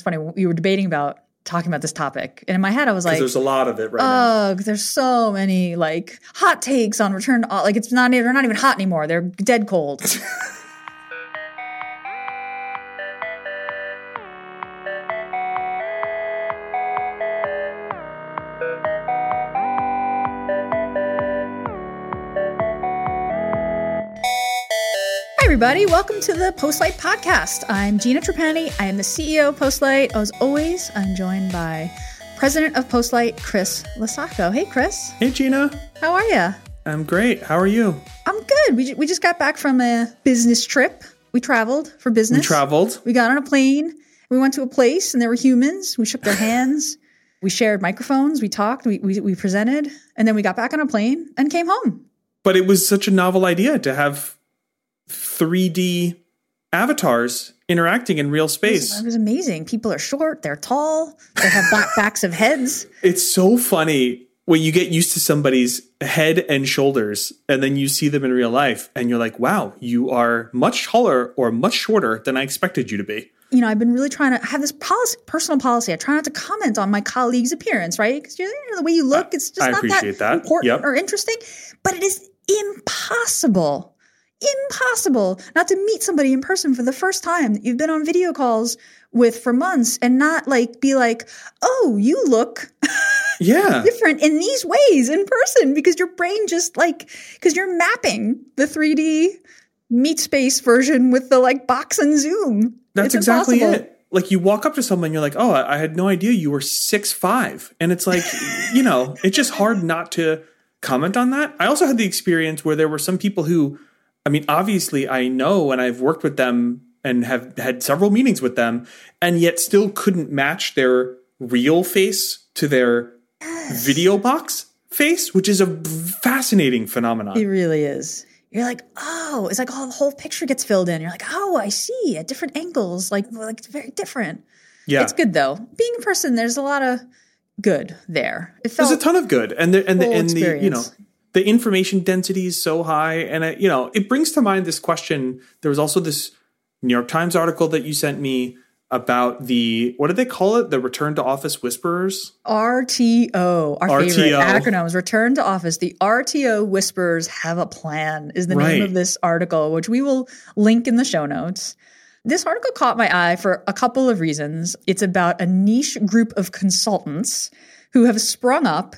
It's funny, we were debating about talking about this topic. And in my head, I was like, there's a lot of it right now. oh, there's so many like hot takes on return to like it's not they're not even hot anymore. They're dead cold. everybody. Welcome to the Postlight Podcast. I'm Gina Trapani. I am the CEO of Postlight. As always, I'm joined by President of Postlight, Chris LoSacco. Hey, Chris. Hey, Gina. How are you? I'm great. How are you? I'm good. We, we just got back from a business trip. We traveled for business. We traveled. We got on a plane. We went to a place and there were humans. We shook their hands. We shared microphones. We talked. We, we, we presented. And then we got back on a plane and came home. But it was such a novel idea to have 3D avatars interacting in real space. It was amazing. People are short. They're tall. They have back backs of heads. It's so funny when you get used to somebody's head and shoulders and then you see them in real life and you're like, wow, you are much taller or much shorter than I expected you to be. you know, I've been really trying to have this policy, personal policy. I try not to comment on my colleague's appearance, right? Because you know, the way you look, it's just I not that, that. important Yep. or interesting. But it is impossible, impossible not to meet somebody in person for the first time that you've been on video calls with for months and not like be like, oh, you look Yeah. different in these ways in person because your brain just like because you're mapping the 3D meet space version with the like box and zoom. That's It's exactly impossible. it. Like you walk up to someone, you're like, "Oh, I I had no idea you were six five. and it's like, you know, it's just hard not to comment on that. I also had the experience where there were some people who, I mean, obviously, I know and I've worked with them and have had several meetings with them, and yet still couldn't match their real face to their video box face, which is a fascinating phenomenon. It really is. You're like, oh, it's like all the whole picture gets filled in. You're like, oh, I see at different angles, like like it's very different. yeah, It's good though. Being a person, there's a lot of good there. It felt There's a ton of good, and the and the and the you know. The information density is so high, and it, you know it brings to mind this question. There was also this New York Times article that you sent me about the what did they call it? The return to office whisperers. RTO, our favorite RTO. acronyms, return to office. The RTO whispers have a plan is the name of this article, which we will link in the show notes. This article caught my eye for a couple of reasons. It's about a niche group of consultants who have sprung up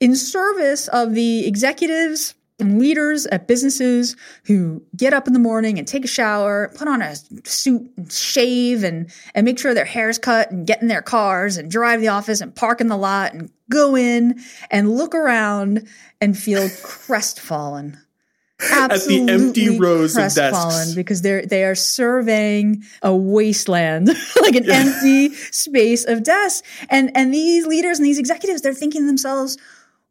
in service of the executives and leaders at businesses who get up in the morning and take a shower, put on a suit and shave and, and make sure their hair's cut and get in their cars and drive the office and park in the lot and go in and look around and feel crestfallen. At the empty rows of desks. crestfallen because they're they are surveying a wasteland, like an empty space of desks. And and these leaders and these executives, they're thinking to themselves,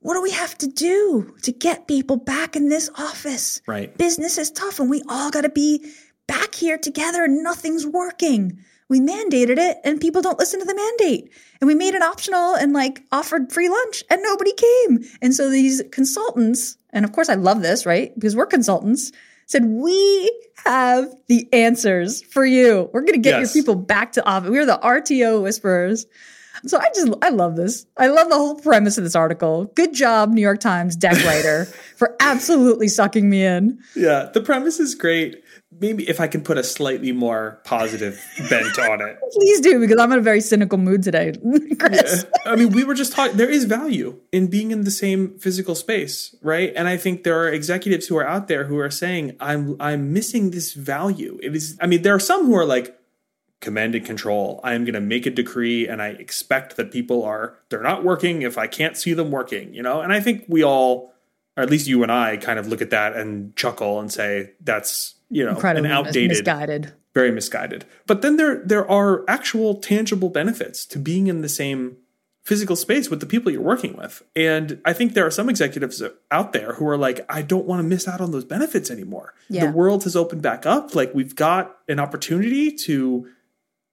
what do we have to do to get people back in this office? Right. Business is tough and we all got to be back here together and nothing's working. We mandated it and people don't listen to the mandate. And we made it optional and like offered free lunch and nobody came. And so these consultants, and of course I love this, right? Because we're consultants, said, We have the answers for you. We're going to get Yes. your people back to office. We're the RTO whisperers. So I just I love this. I love the whole premise of this article. Good job, New York Times deck writer, for absolutely sucking me in. Yeah, the premise is great. Maybe if I can put a slightly more positive bent on it. Please do, because I'm in a very cynical mood today, Chris. I mean, we were just talking. There is value in being in the same physical space, right? And I think there are executives who are out there who are saying, "I'm I'm missing this value." It is. I mean, there are some who are like, "Command and control. I am going to make a decree, and I expect that people are they're not working if I can't see them working." You know, and I think we all, or at least you and I, kind of look at that and chuckle and say, "That's you know Incredibly an outdated." misguided. very misguided. But then there there are actual tangible benefits to being in the same physical space with the people you're working with. And I think there are some executives out there who are like, I don't want to miss out on those benefits anymore. Yeah. The world has opened back up. Like we've got an opportunity to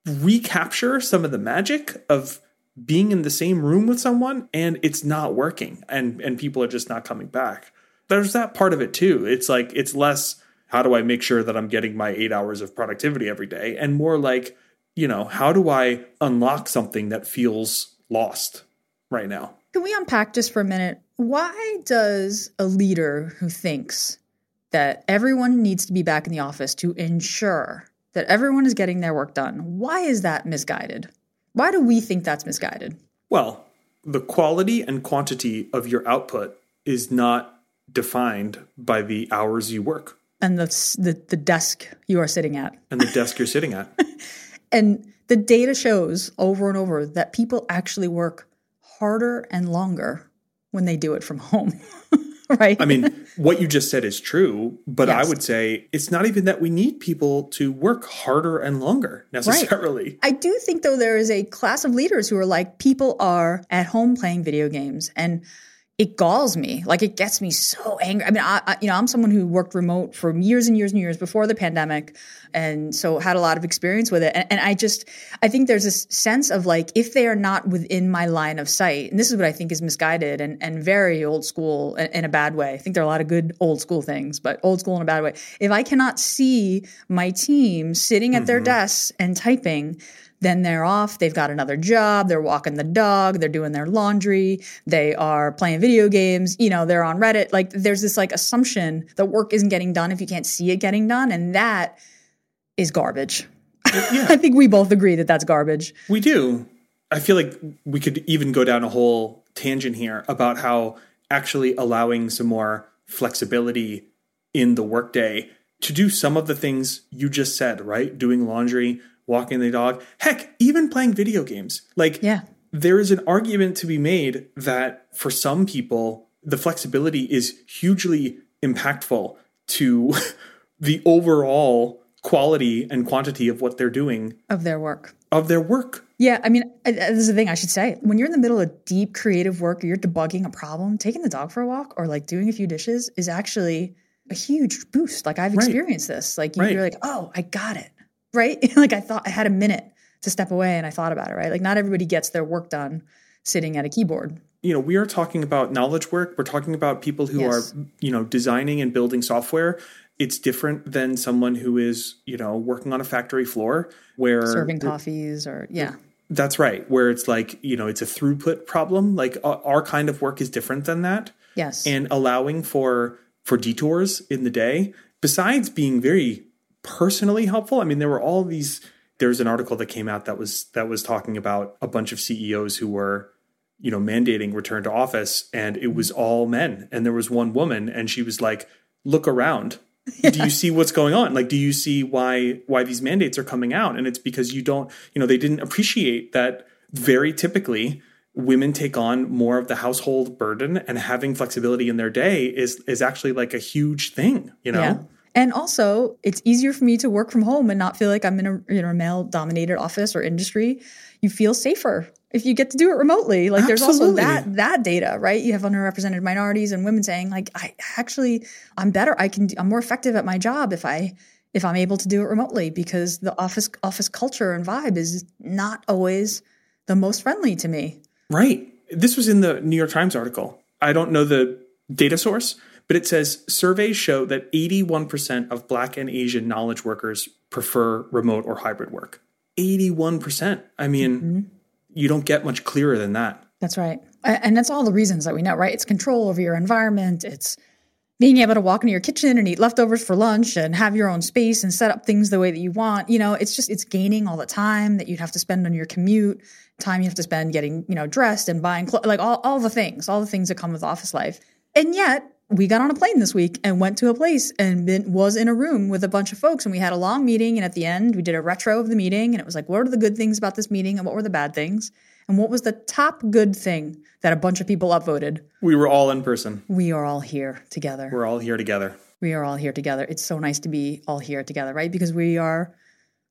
recapture some of the magic of being in the same room with someone and it's not working and and people are just not coming back. There's that part of it too. It's like it's less how do I make sure that I'm getting my 8 hours of productivity every day and more like you know, how do I unlock something that feels lost right now? Can we unpack just for a minute? Why does a leader who thinks that everyone needs to be back in the office to ensure that everyone is getting their work done, why is that misguided? Why do we think that's misguided? Well, the quality and quantity of your output is not defined by the hours you work And the, the, the desk you are sitting at. and the desk you're sitting at. And the data shows over and over that people actually work harder and longer when they do it from home. right? I mean, what you just said is true, but I would say it's not even that we need people to work harder and longer necessarily. I do think though there is a class of leaders who are like people are at home playing video games and it galls me. Like it gets me so angry. I mean, I, I you know, I'm someone who worked remote for years and years and years before the pandemic, and so had a lot of experience with it. And, and I just, I think there's this sense of like if they are not within my line of sight, and this is what I think is misguided and and very old school in, in a bad way. I think there are a lot of good old school things, but old school in a bad way. If I cannot see my team sitting at their mm-hmm. desks and typing then they're off. They've got another job. They're walking the dog. They're doing their laundry. They are playing video games. You know, they're on Reddit. Like there's this like assumption that work isn't getting done if you can't see it getting done. And that is garbage. Yeah. I think we both agree that that's garbage. We do. I feel like we could even go down a whole tangent here about how actually allowing some more flexibility in the workday to do some of the things you just said, right? Doing laundry, walking the dog, heck, even playing video games. Like, Yeah. there is an argument to be made that for some people, the flexibility is hugely impactful to the overall quality and quantity of what they're doing Of their work. of their work. Yeah, I mean, this is the thing I should say. When you're in the middle of deep creative work or you're debugging a problem, taking the dog for a walk or like doing a few dishes is actually a huge boost. Like I've Right. experienced this. Like you- Right. you're like, oh, I got it. Right? like I thought I had a minute to step away and I thought about it, right? Like not everybody gets their work done sitting at a keyboard. you know, we are talking about knowledge work. We're talking about people who Yes. are, you know, designing and building software. It's different than someone who is, you know, working on a factory floor where Serving coffees or yeah. that's right, where it's like, you know, it's a throughput problem. Like our kind of work is different than that. Yes. And allowing for for detours in the day, besides being very personally helpful. I mean, there were all these there's an article that came out that was that was talking about a bunch of CEOs who were you know mandating return to office and it was all men. And there was one woman and she was like look around. Do you see what's going on? Like do you see why why these mandates are coming out? And it's because you don't you know they didn't appreciate that very typically women take on more of the household burden and having flexibility in their day is is actually like a huge thing you know? Yeah. And also, it's easier for me to work from home and not feel like I'm in a you know male dominated office or industry. You feel safer if you get to do it remotely. Like there's also that that data, right? You have underrepresented minorities and women saying like I actually I'm better. I can I'm more effective at my job if I if I'm able to do it remotely because the office office culture and vibe is not always the most friendly to me. Right. This was in the New York Times article. I don't know the data source, but it says surveys show that 81% of Black and Asian knowledge workers prefer remote or hybrid work. 81%. I mean, mm-hmm. you don't get much clearer than that. That's right. And that's all the reasons that we know, right? It's control over your environment. It's being able to walk into your kitchen and eat leftovers for lunch and have your own space and set up things the way that you want. You know, it's just, it's gaining all the time that you'd have to spend on your commute, time you have to spend getting, you know, dressed and buying clothes, like all, all the things, all the things that come with office life. And yet, we got on a plane this week and went to a place and been, was in a room with a bunch of folks and we had a long meeting and at the end we did a retro of the meeting and it was like what are the good things about this meeting and what were the bad things? And what was the top good thing that a bunch of people upvoted? We were all in person. we are all here together. We're all here together. we are all here together. It's so nice to be all here together right? Because we are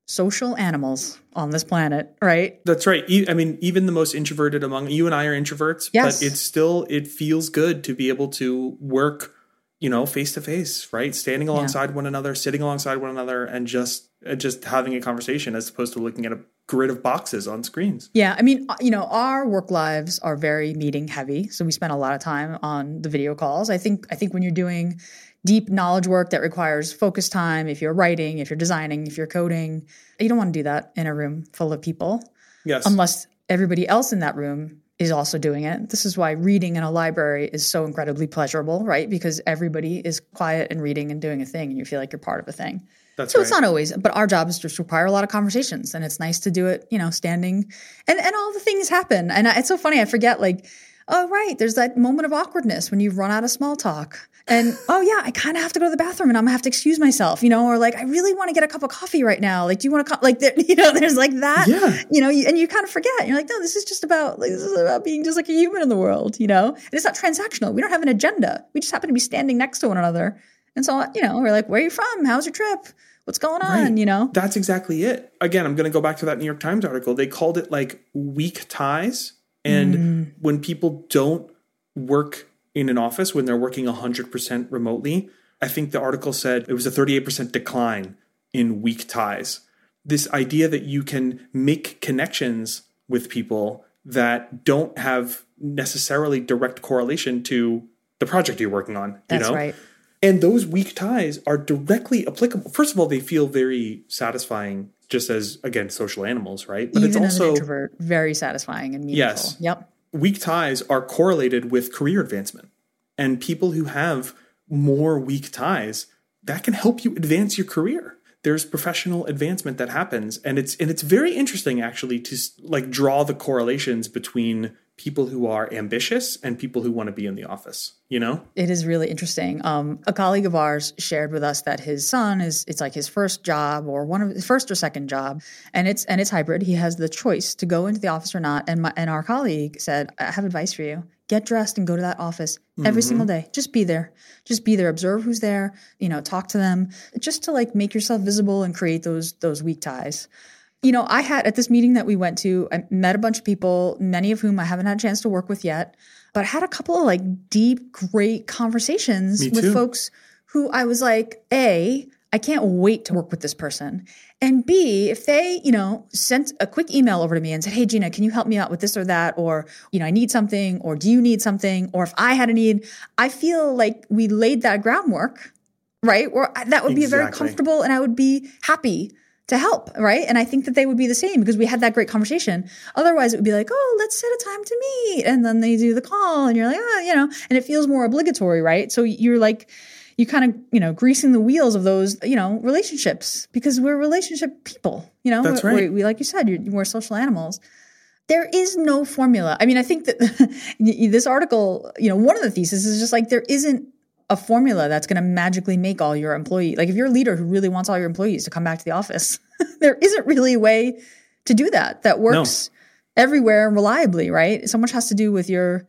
social animals on this planet right That's right. I mean, even the most introverted among you and I are introverts, Yes. but it's still it feels good to be able to work, you know, face to face, right? Standing alongside one another, sitting alongside one another, and just just having a conversation as opposed to looking at a grid of boxes on screens. Yeah, I mean, uh, you know, our work lives are very meeting heavy, so we spend a lot of time on the video calls. I think I think when you're doing deep knowledge work that requires focus time, if you're writing, if you're designing, if you're coding, you don't want to do that in a room full of people Yes. unless everybody else in that room is also doing it. This is why reading in a library is so incredibly pleasurable, right? Because everybody is quiet and reading and doing a thing and you feel like you're part of a thing. That's So right. it's not always, but our jobs just require a lot of conversations, and it's nice to do it, you know, standing, and and all the things happen. And I, it's so funny. I forget, like, oh right, there's that moment of awkwardness when you run out of small talk, and oh yeah, I kind of have to go to the bathroom, and I'm gonna have to excuse myself, you know, or like I really want to get a cup of coffee right now. Like, do you want to, co-? like, there, you know, there's like that, Yeah. you know, you, and you kind of forget. You're like, no, this is just about like this is about being just like a human in the world, you know. And it's not transactional. We don't have an agenda. We just happen to be standing next to one another. And so, you know, we're like, where are you from? How's your trip? What's going on? Right. You know? That's exactly it. Again, I'm going to go back to that New York Times article. They called it like weak ties. And Mm. when people don't work in an office, when they're working 100% remotely, I think the article said it was a 38% decline in weak ties. This idea that you can make connections with people that don't have necessarily direct correlation to the project you're working on. That's you know? right. And those weak ties are directly applicable. First of all, they feel very satisfying just as, again, social animals, right? But Even it's as an also introvert, very satisfying and meaningful. Yes. Yep. weak ties are correlated with career advancement. And people who have more weak ties, that can help you advance your career. There's professional advancement that happens and it's and it's very interesting actually to like draw the correlations between people who are ambitious and people who want to be in the office, you know? It is really interesting. Um, a colleague of ours shared with us that his son is it's like his first job or one of his first or second job, and it's and it's hybrid. He has the choice to go into the office or not. And my and our colleague said, "I have advice for you. Get dressed and go to that office every single day. Just be there. Just be there. Observe who's there. You know, talk to them, just to like make yourself visible and create those those weak ties." You know, I had at this meeting that we went to, I met a bunch of people, many of whom I haven't had a chance to work with yet, but I had a couple of like deep, great conversations with folks who I was like, A, I can't wait to work with this person. And B, if they, you know, sent a quick email over to me and said, Hey, Gina, can you help me out with this or that? Or, you know, I need something, or do you need something? Or if I had a need, I feel like we laid that groundwork, right? Or that would be very comfortable and I would be happy to help, right? And I think that they would be the same because we had that great conversation. Otherwise, it would be like, oh, let's set a time to meet. And then they do the call and you're like, oh, you know, and it feels more obligatory, right? So you're like, you kind of, you know, greasing the wheels of those, you know, relationships because we're relationship people, you know, That's we right. we, like you said, you're, we're social animals. There is no formula. I mean, I think that this article, you know, one of the theses is just like there isn't a formula that's going to magically make all your employees Like if you're a leader who really wants all your employees to come back to the office, there isn't really a way to do that that works everywhere reliably, right? So much has to do with your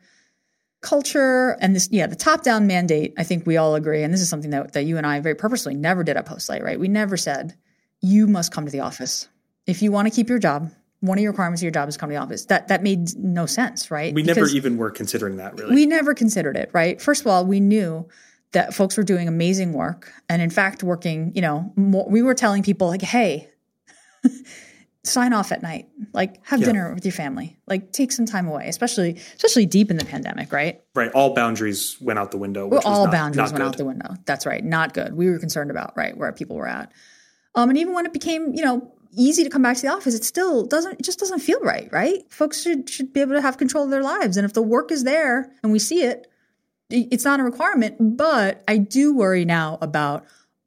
culture and this yeah the top down mandate i think we all agree and this is something that, that you and i very purposely never did at postlight right we never said you must come to the office if you want to keep your job one of your requirements of your job is come to the office that that made no sense right We never even were considering that really. we never considered it, right? First of all, we knew that folks were doing amazing work. And in fact, working, you know, more, we were telling people, like, hey, sign off at night, like, have Yeah. dinner with your family, like, take some time away, especially, especially deep in the pandemic, right? right. All boundaries went out the window. Well, all not, boundaries not went out the window. That's right. Not good. We were concerned about, right, where people were at. Um, and even when it became, you know, easy to come back to the office, it still doesn't, it just doesn't feel right, right? Folks should, should be able to have control of their lives. And if the work is there and we see it, it's not a requirement. But I do worry now about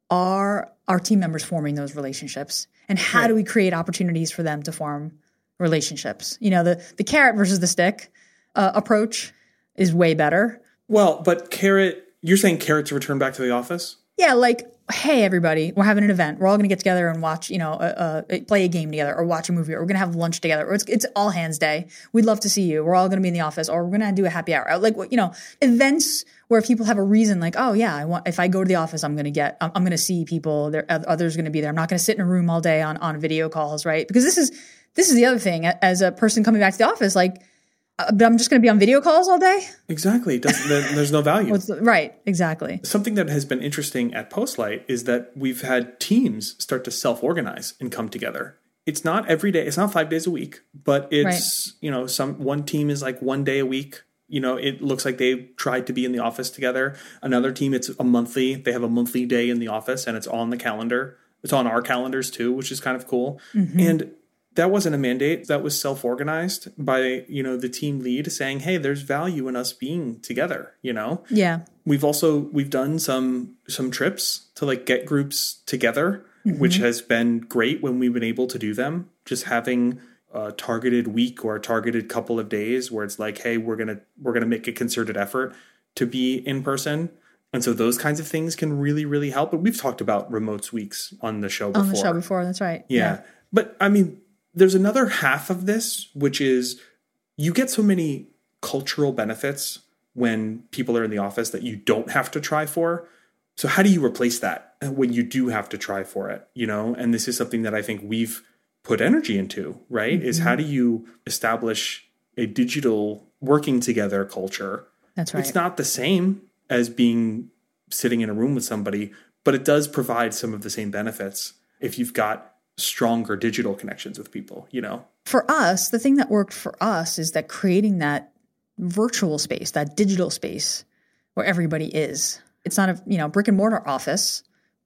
are our team members forming those relationships and how Right. do we create opportunities for them to form relationships? You know, the, the carrot versus the stick uh, approach is way better. Well, but carrot, you're saying carrot to return back to the office? Yeah, like, hey, everybody, we're having an event. We're all going to get together and watch, you know, uh, uh, play a game together or watch a movie or we're going to have lunch together or it's, it's all hands day. We'd love to see you. We're all going to be in the office or we're going to do a happy hour. Like, you know, events where people have a reason like, oh, yeah, I want, if I go to the office, I'm going to get, I'm, I'm going to see people. There, oth- others going to be there. I'm not going to sit in a room all day on, on video calls, right? Because this is, this is the other thing as a person coming back to the office, like, uh, but I'm just going to be on video calls all day. Exactly. Doesn't, there's no value. The- right. Exactly. Something that has been interesting at Postlight is that we've had teams start to self-organize and come together. It's not every day. It's not five days a week, but it's you know some one team is like one day a week you know, it looks like they tried to be in the office together. Another team, it's a monthly, they have a monthly day in the office and it's on the calendar. It's on our calendars too, which is kind of cool. And that wasn't a mandate that was self-organized by you know the team lead saying hey there's value in us being together you know? Yeah. we've also we've done some some trips to like get groups together mm-hmm. which has been great when we've been able to do them. Just having a targeted week or a targeted couple of days where it's like hey we're gonna we're gonna make a concerted effort to be in person. And so those kinds of things can really really help. But we've talked about remotes weeks on the show before On the show before, that's right. yeah. But I mean, there's another half of this, which is you get so many cultural benefits when people are in the office that you don't have to try for. So how do you replace that when you do have to try for it, you know? And this is something that I think we've put energy into, right? Is how mm-hmm. do you establish a digital working together culture That's right. it's not the same as being sitting in a room with somebody, but it does provide some of the same benefits if you've got stronger digital connections with people, you know? for us, the thing that worked for us is that creating that virtual space, that digital space where everybody is. It's not a you know brick and mortar office,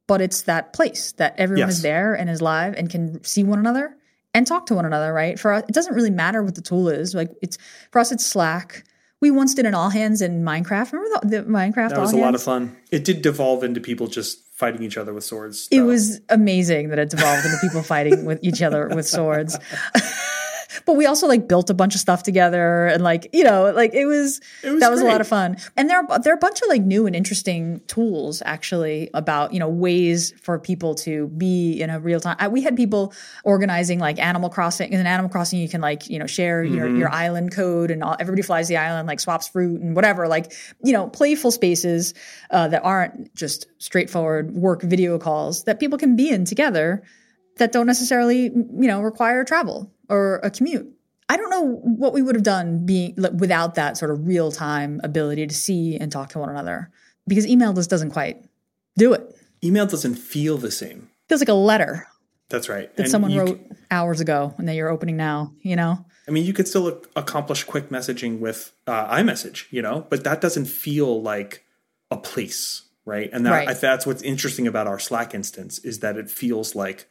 but it's that place that everyone Yes. is there and is live and can see one another and talk to one another. Right? For us, it doesn't really matter what the tool is. Like it's for us, it's Slack. We once did an all hands in Minecraft. Remember the, the Minecraft? That was a lot of fun. It did devolve into people just fighting each other with swords. It was amazing that it devolved into people fighting with each other with swords. but we also like built a bunch of stuff together and like, you know, like it was, was that was a lot of fun. And there are there are a bunch of like new and interesting tools actually about, you know, ways for people to be in a real time. I, we had people organizing like Animal Crossing. In Animal Crossing you can like, you know, share your Mm-hmm. your island code and all, everybody flies the island like swaps fruit and whatever, like, you know, playful spaces uh, that aren't just straightforward work video calls that people can be in together that don't necessarily, you know, require travel or a commute. I don't know what we would have done being without that sort of real time ability to see and talk to one another because email just doesn't quite do it. email doesn't feel the same. feels like a letter That's right. that And someone wrote hours ago and that you're opening now, you know? I mean, you could still ac- accomplish quick messaging with uh, iMessage, you know, but that doesn't feel like a place, right? And that, Right. I, that's what's interesting about our Slack instance is that it feels like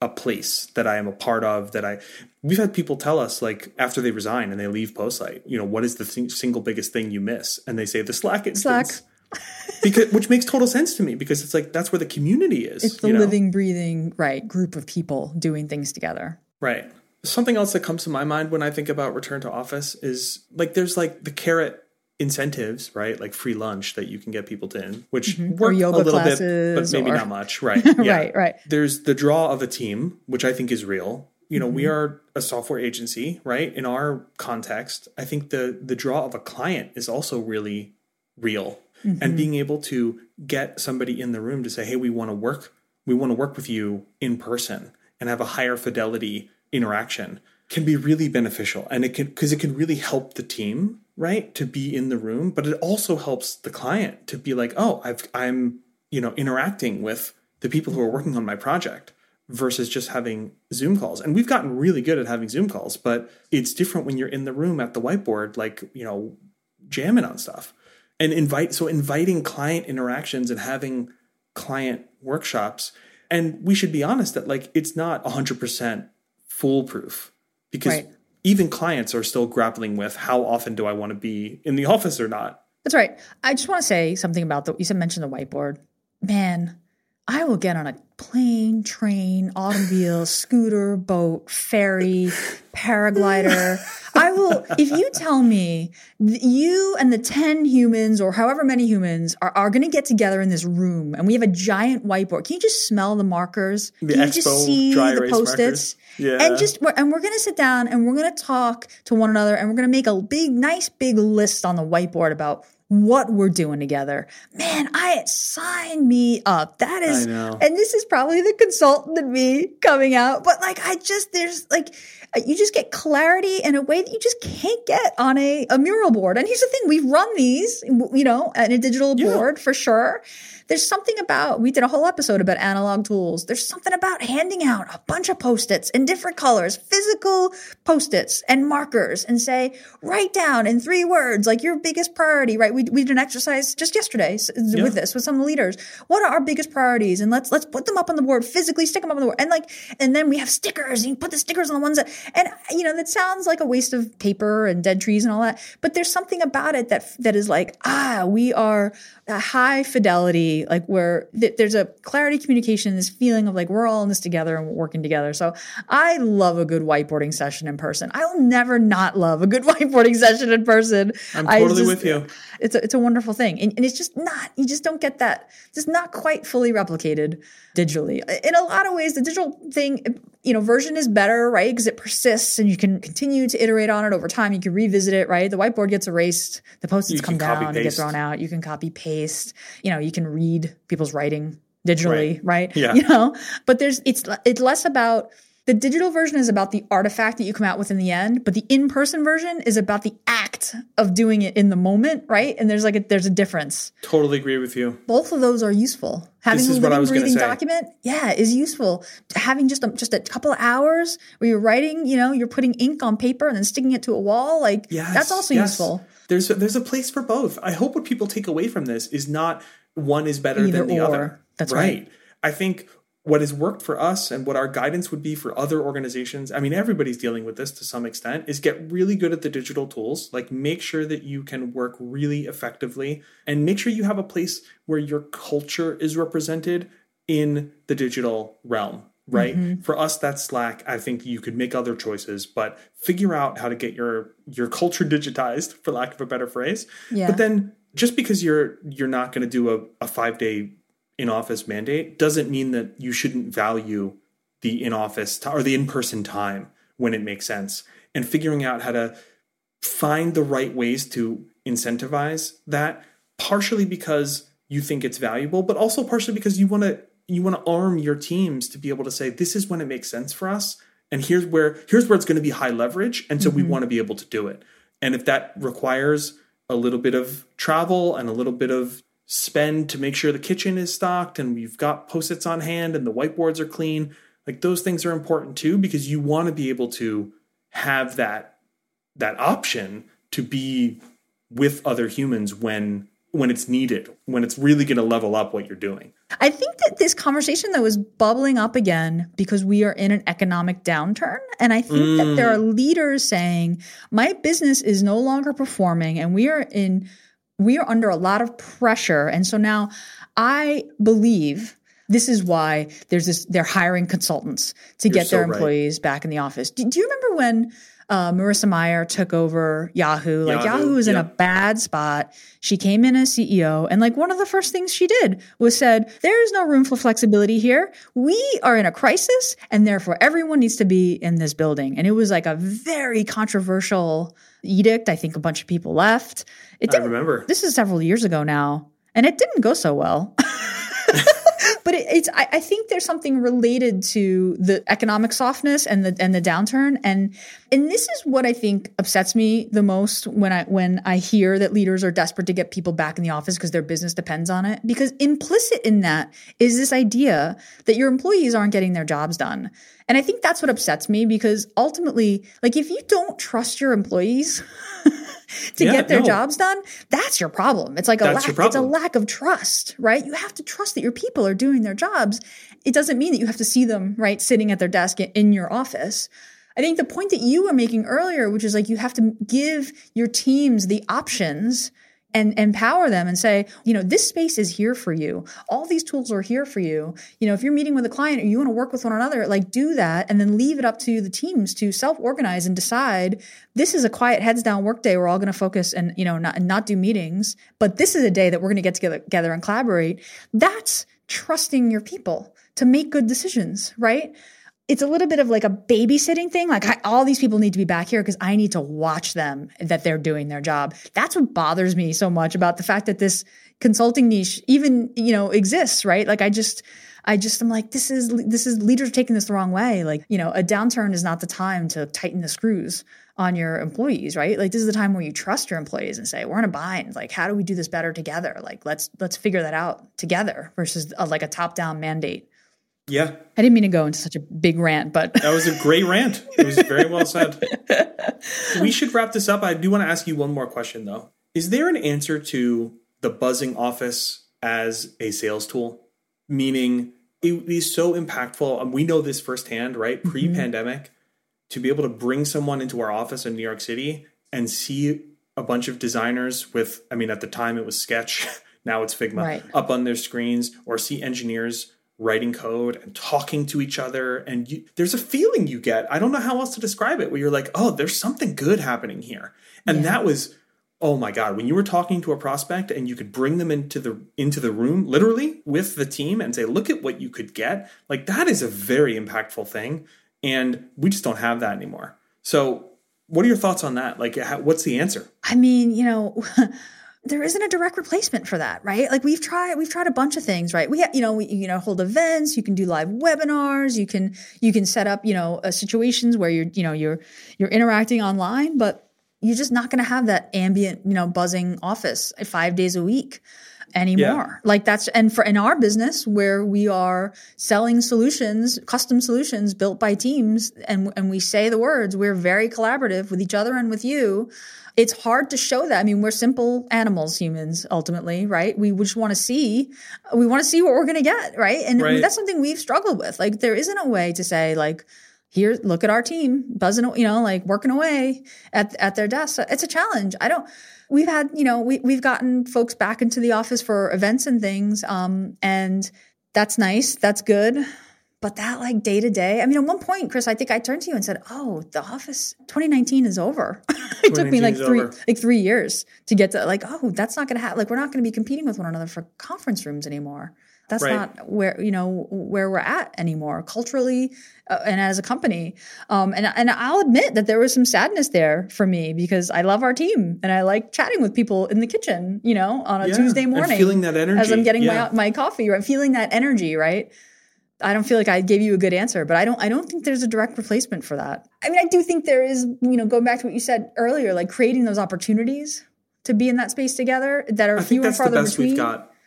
a place that I am a part of. That I we've had people tell us like after they resign and they leave Postlight, you know, what is the thing, single biggest thing you miss? And they say the Slack instance. because which makes total sense to me because it's like that's where the community is. It's the you know? living, breathing, right, group of people doing things together. Right. Something else that comes to my mind when I think about return to office is like there's like the carrot incentives, right? Like free lunch that you can get people to in, which mm-hmm. work a yoga little bit, but maybe or- not much. Right. Yeah. Right, right. There's the draw of a team, which I think is real. You know, we mm-hmm. are a software agency, right? In our context, I think the the draw of a client is also really real. And mm-hmm. being able to get somebody in the room to say, "Hey, we want to work. We want to work with you in person and have a higher fidelity interaction." Can be really beneficial and it can because it can really help the team right to be in the room but it also helps the client to be like oh i've i'm you know interacting with the people who are working on my project versus just having zoom calls. And we've gotten really good at having zoom calls but it's different when you're in the room at the whiteboard like you know jamming on stuff. And invite so inviting client interactions and having client workshops and we should be honest that like it's not 100% foolproof because Right. even clients are still grappling with how often do I want to be in the office or not. That's right. I just want to say something about the you said mention the whiteboard. Man, I will get on a plane, train, automobile, scooter, boat, ferry, paraglider. I will if you tell me that you and the 10 humans or however many humans are, are going to get together in this room and we have a giant whiteboard. Can you just smell the markers? The Can you just see the erase post-its? Yeah. And just and we're going to sit down and we're going to talk to one another and we're going to make a big nice big list on the whiteboard about what we're doing together. Man, I sign me up. That is and this is probably the consultant in me coming out, but like I just there's like Uh, you just get clarity in a way that you just can't get on a, a mural board. And here's the thing: we've run these, you know, in a digital Yeah. board for sure. There's something about, we did a whole episode about analog tools. There's something about handing out a bunch of post its in different colors, physical post its and markers, and say, write down in three words, like your biggest priority, right? We, we did an exercise just yesterday s- with this, with some of the leaders. What are our biggest priorities? And let's, let's put them up on the board, physically stick them up on the board. And like, and then we have stickers, and you put the stickers on the ones that, and you know, that sounds like a waste of paper and dead trees and all that. But there's something about it that, that is like, ah, we are a high fidelity, like where th- there's a clarity communication, this feeling of like we're all in this together and we're working together. So I love a good whiteboarding session in person. I'll never not love a good whiteboarding session in person. I'm totally just- with you. It's a, it's a wonderful thing. And, and it's just not, you just don't get that. It's not quite fully replicated digitally. In a lot of ways, the digital thing, you know, version is better, right? Because it persists and you can continue to iterate on it over time. You can revisit it, right? The whiteboard gets erased, the post-its You come down, they get thrown out. You can copy paste. You know, you can read people's writing digitally, right? Yeah. You know, but there's it's it's less about the digital version is about the artifact that you come out with in the end, but the in-person version is about the act of doing it in the moment, right? And there's like a, there's a difference. Totally agree with you. Both of those are useful. Having This a is what I living, breathing say. document, yeah, is useful. Having just a, just a couple of hours where you're writing, you know, you're putting ink on paper and then sticking it to a wall, like Yes, that's also yes. useful. There's a, there's a place for both. I hope what people take away from this is not one is better Either than the or. other. That's right. I think what has worked for us and what our guidance would be for other organizations, I mean, everybody's dealing with this to some extent, is get really good at the digital tools. Like, make sure that you can work really effectively and make sure you have a place where your culture is represented in the digital realm. Right. Mm-hmm. For us, that's Slack. I think you could make other choices, but figure out how to get your your culture digitized, for lack of a better phrase. Yeah. But then just because you're you're not going to do a, a five day in office mandate doesn't mean that you shouldn't value the in office t- or the in person time when it makes sense. And figuring out how to find the right ways to incentivize that partially because you think it's valuable but also partially because you want to you want to arm your teams to be able to say this is when it makes sense for us and here's where here's where it's going to be high leverage and so we mm-hmm. want to be able to do it. And if that requires a little bit of travel and a little bit of spend to make sure the kitchen is stocked and we've got post-its on hand and the whiteboards are clean. Like those things are important too because you want to be able to have that that option to be with other humans when when it's needed when it's really going to level up what you're doing. I think that this conversation though is bubbling up again because we are in an economic downturn. And I think that there mm. are leaders saying, my business is no longer performing and we are in we are under a lot of pressure. And so now I believe this is why there's this they're hiring consultants to get so their right. employees back in the office. Do, do you remember when uh, Marissa Mayer took over Yahoo? Like Yahoo, Yahoo was in a bad spot. She came in as CEO, and like one of the first things she did was said, "There is no room for flexibility here. We are in a crisis, and therefore everyone needs to be in this building." And it was like a very controversial edict. I think a bunch of people left. It i didn't. remember This is several years ago now, and it didn't go so well. but it, it's I, I think there's something related to the economic softness and the and the downturn. And and this is what I think upsets me the most when I when I hear that leaders are desperate to get people back in the office because their business depends on it. Because implicit in that is this idea that your employees aren't getting their jobs done. And I think that's what upsets me because ultimately like if you don't trust your employees to Yeah, get their no. jobs done, that's your problem. It's like a That's lack, it's a lack of trust, right? You have to trust that your people are doing their jobs. It doesn't mean that you have to see them, right, sitting at their desk in- in your office. I think the point that you were making earlier, which is like you have to give your teams the options and empower them and say, you know, this space is here for you. All these tools are here for you. You know, if you're meeting with a client or you want to work with one another, like do that and then leave it up to the teams to self-organize and decide this is a quiet heads down work day. We're all going to focus and, you know, not, not do meetings, but this is a day that we're going to get together, together and collaborate. That's trusting your people to make good decisions, right? It's a little bit of like a babysitting thing. Like I, all these people need to be back here because I need to watch them that they're doing their job. That's what bothers me so much about the fact that this consulting niche even, you know, exists, right? Like I just, I just am like, this is this is leaders taking this the wrong way. Like, you know, a downturn is not the time to tighten the screws on your employees, right? Like this is the time where you trust your employees and say, we're in a bind. Like, how do we do this better together? Like, let's let's figure that out together versus a, like a top down mandate. Yeah. I didn't mean to go into such a big rant, but that was a great rant. It was very well said. we should wrap this up. I do want to ask you one more question though. Is there an answer to the buzzing office as a sales tool? Meaning it is so impactful. Um, we know this firsthand, right? Pre pandemic, mm-hmm. to be able to bring someone into our office in New York City and see a bunch of designers with, I mean, at the time it was Sketch, now it's Figma, right. up on their screens, or see engineers writing code and talking to each other. And you, there's a feeling you get. I don't know how else to describe it where you're like oh there's something good happening here. And yeah. that was oh my god when you were talking to a prospect and you could bring them into the into the room literally with the team and say look at what you could get. Like that is a very impactful thing. And we just don't have that anymore. So what are your thoughts on that? Like how, what's the answer? I mean you know there isn't a direct replacement for that, right? Like we've tried, we've tried a bunch of things, right? We, have, you know, we, you know, hold events. You can do live webinars. You can, you can set up, you know, uh, situations where you're, you know, you're, you're interacting online, but you're just not going to have that ambient, you know, buzzing office five days a week anymore. Yeah. Like that's and for in our business where we are selling solutions, custom solutions built by teams and and we say the words, we're very collaborative with each other and with you. It's hard to show that. I mean, we're simple animals, humans, ultimately, right? We just want to see, we want to see what we're going to get, right? And right. that's something we've struggled with. Like, there isn't a way to say, like, here, look at our team buzzing, you know, like working away at, at their desk. It's a challenge. I don't, we've had, you know, we, we've gotten folks back into the office for events and things. Um, and that's nice. That's good. But that like day to day, I mean, at one point, Chris, I think I turned to you and said, "Oh, the Office 2019 is over." it took me like three over. like three years to get to like, oh, that's not going to happen. Like, we're not going to be competing with one another for conference rooms anymore. That's right. not where you know where we're at anymore culturally uh, and as a company. Um, and and I'll admit that there was some sadness there for me because I love our team and I like chatting with people in the kitchen. You know, on a yeah, Tuesday morning, feeling that energy as I'm getting yeah. my my coffee. Right, i'm feeling that energy. Right. I don't feel like I gave you a good answer, but I don't I don't think there's a direct replacement for that. I mean, I do think there is, you know, going back to what you said earlier, like creating those opportunities to be in that space together that are few and farther between.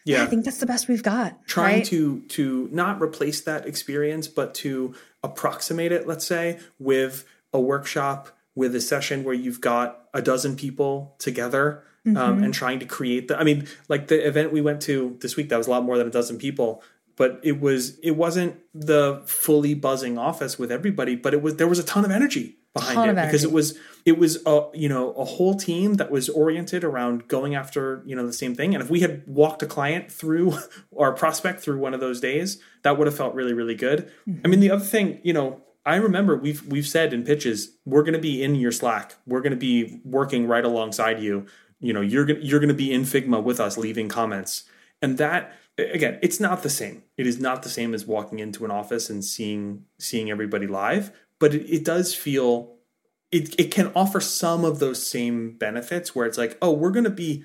Yeah. I think that's the best we've got. Trying right? to to not replace that experience, but to approximate it, let's say, with a workshop, with a session where you've got a dozen people together um, mm-hmm. um, and trying to create the. I mean, like the event we went to this week, that was a lot more than a dozen people, but it was it wasn't the fully buzzing office with everybody, but it was there was a ton of energy behind it because it was it was a you know a whole team that was oriented around going after you know the same thing. And if we had walked a client through or prospect through one of those days that would have felt really really good. Mm-hmm. i mean the other thing you know i remember we've we've said in pitches we're going to be in your slack. We're going to be working right alongside you. You know you're going you're going to be in figma with us leaving comments. And that again it's not the same. It is not the same as walking into an office and seeing seeing everybody live but it, it does feel it, it can offer some of those same benefits where it's like oh we're going to be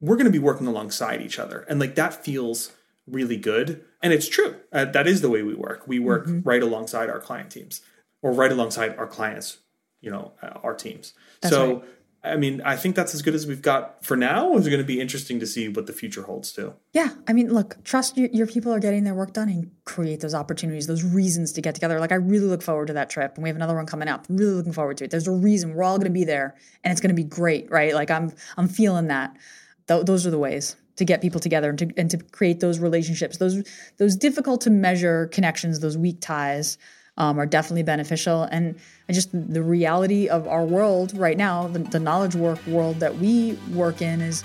we're going to be working alongside each other. And like that feels really good. And it's true. Uh, that is the way we work. We work mm-hmm. right alongside our client teams or right alongside our clients you know uh, our teams. That's so right. I mean, I think that's as good as we've got for now. It's going to be interesting to see what the future holds too. Yeah, I mean, look, trust your, your, people are getting their work done and create those opportunities, those reasons to get together. Like, I really look forward to that trip, and we have another one coming up. Really looking forward to it. There's a reason we're all going to be there, and it's going to be great, right? Like, I'm I'm feeling that. Th- those are the ways to get people together and to and to create those relationships, those those difficult to measure connections, those weak ties um, are definitely beneficial. And, just the reality of our world right now, the, the knowledge work world that we work in is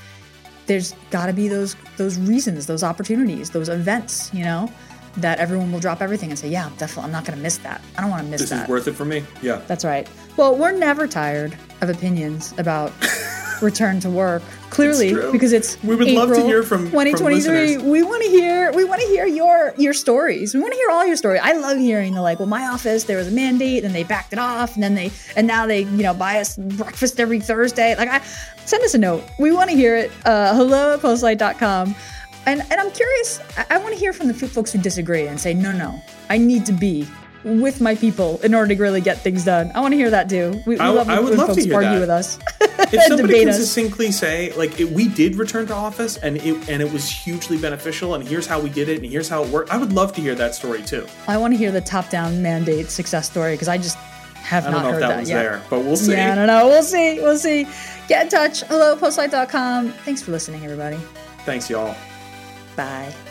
there's got to be those those reasons, those opportunities, those events, you know, that everyone will drop everything and say, "Yeah, definitely, I'm not going to miss that. I don't want to miss this that. This is worth it for me." Yeah, that's right. Well, we're never tired of opinions about return to work. Clearly, It's because it's We would love to hear from- from 2023. listeners. we want to hear we want to hear your your stories. We want to hear all your stories. I love hearing the like, well, my office there was a mandate, and they backed it off, and then they and now they you know buy us breakfast every Thursday. Like, I send us a note. We want to hear it. Uh, hello at postlight.com. And and I'm curious. I, I want to hear from the folks who disagree and say, no, no, I need to be. With my people in order to really get things done. I want to hear that too. We, we I- love I when, would when love to folks hear argue that. with us. if somebody can us. succinctly say like it, we did return to office and it and it was hugely beneficial and here's how we did it and here's how it worked i would love to hear that story too I want to hear the top-down mandate success story because I just have i not don't know heard if that, that, was yet. there but we'll see Yeah, I don't know. We'll see. We'll see. Get in touch. Hello, postlight.com. Thanks for listening, everybody. thanks y'all Bye.